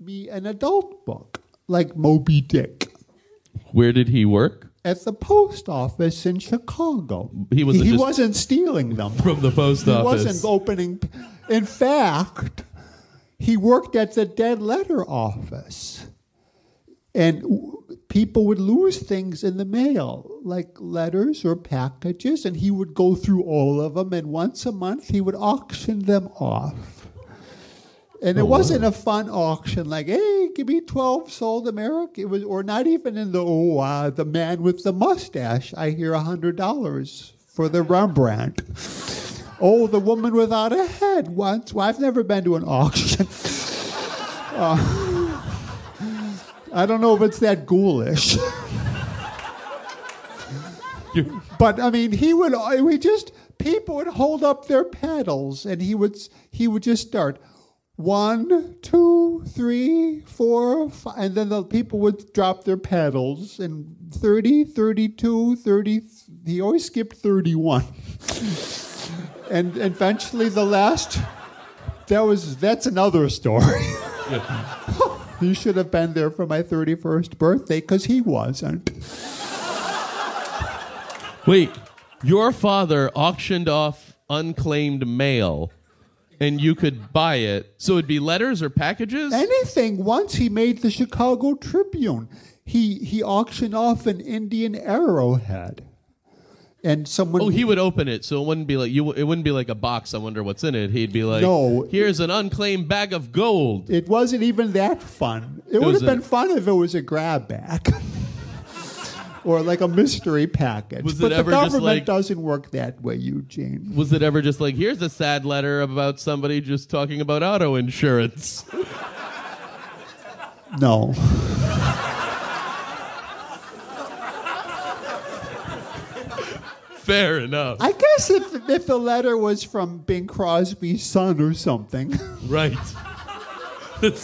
me an adult book, like Moby Dick, Where did he work? at the post office in Chicago. He wasn't he wasn't stealing them. From the post he office. He wasn't opening. In fact, he worked at the dead letter office, and people would lose things in the mail, like letters or packages, and he would go through all of them. And once a month, he would auction them off. And it Oh, wasn't a fun auction, like, "Hey, give me twelve sold America." It was, or not even in the oh, uh, the man with the mustache. I hear a hundred dollars for the Rembrandt. Oh, the woman without a head once. Well, I've never been to an auction. Uh, I don't know if it's that ghoulish. But I mean, he would. We just people would hold up their paddles, and he would he would just start one, two, three, four, five, and then the people would drop their pedals and 30, 32, 30. He always skipped thirty-one, and eventually the last. That was that's another story. you should have been there for my thirty-first birthday because he wasn't. Wait, your father auctioned off unclaimed mail and you could buy it. So it'd be letters or packages? anything. Once he made the Chicago Tribune. He he auctioned off an Indian arrowhead, and someone. Oh, he would open it, so it wouldn't be like you. It wouldn't be like a box. I wonder what's in it. He'd be like, No. here's an unclaimed bag of gold." It wasn't even that fun. It, would have been fun if it was a grab bag. Or like a mystery package. Was it but the ever just government like- doesn't work that way, Eugene. Was it ever just like, here's a sad letter about somebody just talking about auto insurance? No. Fair enough. I guess if if the letter was from Bing Crosby's son or something, right.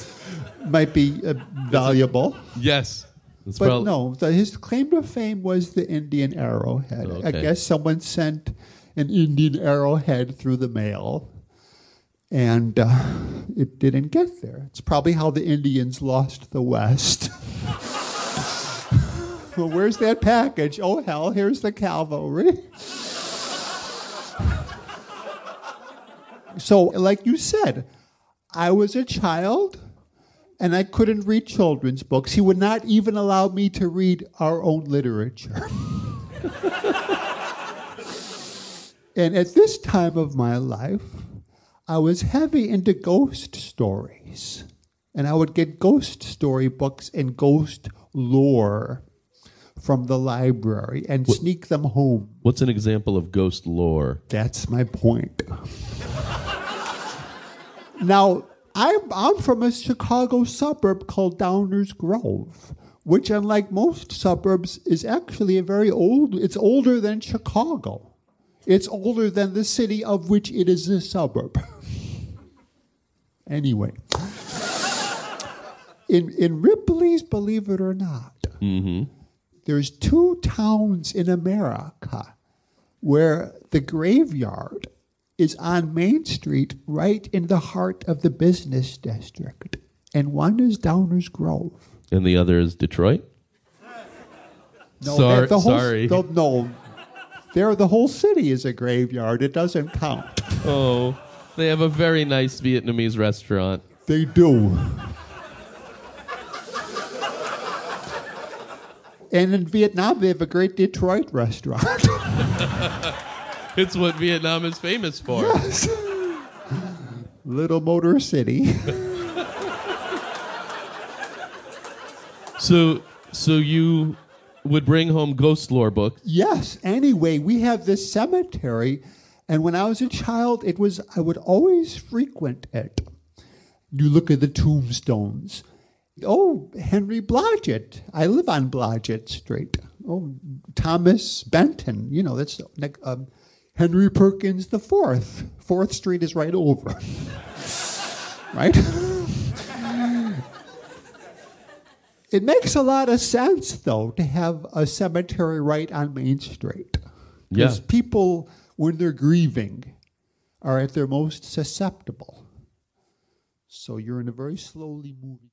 might be uh, valuable. yes. That's But no, the, his claim to fame was the Indian arrowhead. I Okay. guess someone sent an Indian arrowhead through the mail, and uh, it didn't get there. It's probably how the Indians lost the West. well, where's that package? Oh, hell, here's the cavalry. so, like you said, I was a child and I couldn't read children's books. He would not even allow me to read our own literature. and at this time of my life, I was heavy into ghost stories. And I would get ghost story books and ghost lore from the library and sneak them home. What's an example of ghost lore? That's my point. now, I'm, I'm from a Chicago suburb called Downers Grove, which, unlike most suburbs, is actually a very old, it's older than Chicago. It's older than the city of which it is a suburb. anyway, in, in Ripley's, believe it or not, mm-hmm. there's two towns in America where the graveyard is on Main Street, right in the heart of the business district. And one is Downers Grove. And the other is Detroit? No, Sor- that- the whole, sorry. the- no, there the whole city is a graveyard. It doesn't count. Oh, they have a very nice Vietnamese restaurant. They do. And in Vietnam, they have a great Detroit restaurant. It's what Vietnam is famous for. Yes. Little Motor City. So, so you would bring home ghost lore books. Yes. Anyway, we have this cemetery, and when I was a child, it was I would always frequent it. You look at the tombstones. Oh, Henry Blodgett. I live on Blodgett Street. Oh, Thomas Benton. You know that's like um, Henry Perkins the Fourth. Fourth Street is right over. right. It makes a lot of sense, though, to have a cemetery right on Main Street. Because Yeah. people, when they're grieving, are at their most susceptible. So you're in a very slowly moving.